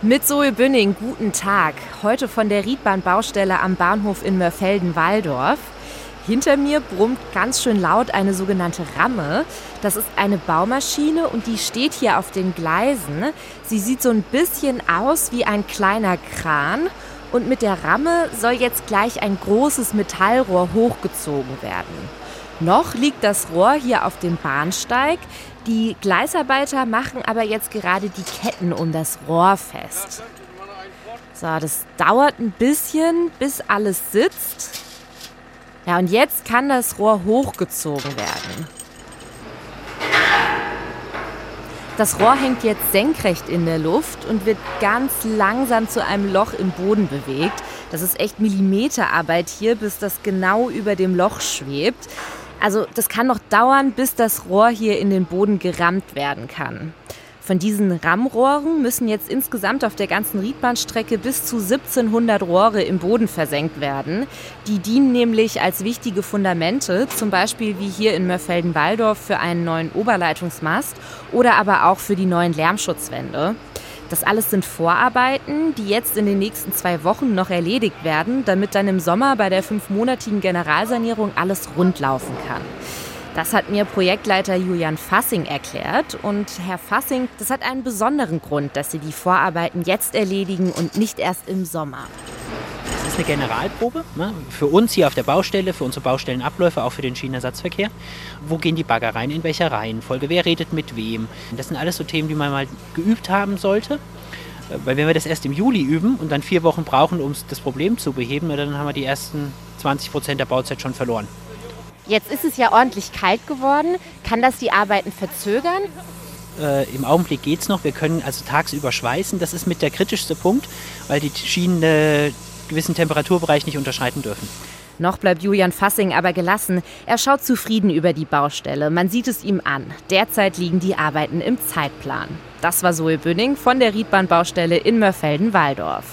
Mit Zoe Bünning, guten Tag. Heute von der Riedbahnbaustelle am Bahnhof in Mörfelden-Walldorf. Hinter mir brummt ganz schön laut eine sogenannte Ramme. Das ist eine Baumaschine und die steht hier auf den Gleisen. Sie sieht so ein bisschen aus wie ein kleiner Kran. Und mit der Ramme soll jetzt gleich ein großes Metallrohr hochgezogen werden. Noch liegt das Rohr hier auf dem Bahnsteig. Die Gleisarbeiter machen aber jetzt gerade die Ketten um das Rohr fest. So, das dauert ein bisschen, bis alles sitzt. Ja, und jetzt kann das Rohr hochgezogen werden. Das Rohr hängt jetzt senkrecht in der Luft und wird ganz langsam zu einem Loch im Boden bewegt. Das ist echt Millimeterarbeit hier, bis das genau über dem Loch schwebt. Also das kann noch dauern, bis das Rohr hier in den Boden gerammt werden kann. Von diesen Rammrohren müssen jetzt insgesamt auf der ganzen Riedbahnstrecke bis zu 1700 Rohre im Boden versenkt werden. Die dienen nämlich als wichtige Fundamente, zum Beispiel wie hier in Mörfelden-Walldorf für einen neuen Oberleitungsmast oder aber auch für die neuen Lärmschutzwände. Das alles sind Vorarbeiten, die jetzt in den nächsten zwei Wochen noch erledigt werden, damit dann im Sommer bei der fünfmonatigen Generalsanierung alles rundlaufen kann. Das hat mir Projektleiter Julian Fassing erklärt. Und Herr Fassing, das hat einen besonderen Grund, dass Sie die Vorarbeiten jetzt erledigen und nicht erst im Sommer. Eine Generalprobe ne? für uns hier auf der Baustelle, für unsere Baustellenabläufe, auch für den Schienenersatzverkehr. Wo gehen die Bagger rein, in welcher Reihenfolge, wer redet mit wem? Das sind alles so Themen, die man mal geübt haben sollte. Weil wenn wir das erst im Juli üben und dann vier Wochen brauchen, um das Problem zu beheben, dann haben wir die ersten 20 Prozent der Bauzeit schon verloren. Jetzt ist es ja ordentlich kalt geworden. Kann das die Arbeiten verzögern? Äh, Im Augenblick geht es noch. Wir können also tagsüber schweißen. Das ist mit der kritischste Punkt, weil die Schienen gewissen Temperaturbereich nicht unterschreiten dürfen. Noch bleibt Julian Fassing aber gelassen. Er schaut zufrieden über die Baustelle. Man sieht es ihm an. Derzeit liegen die Arbeiten im Zeitplan. Das war Zoe Bünning von der Riedbahnbaustelle in Mörfelden-Walldorf.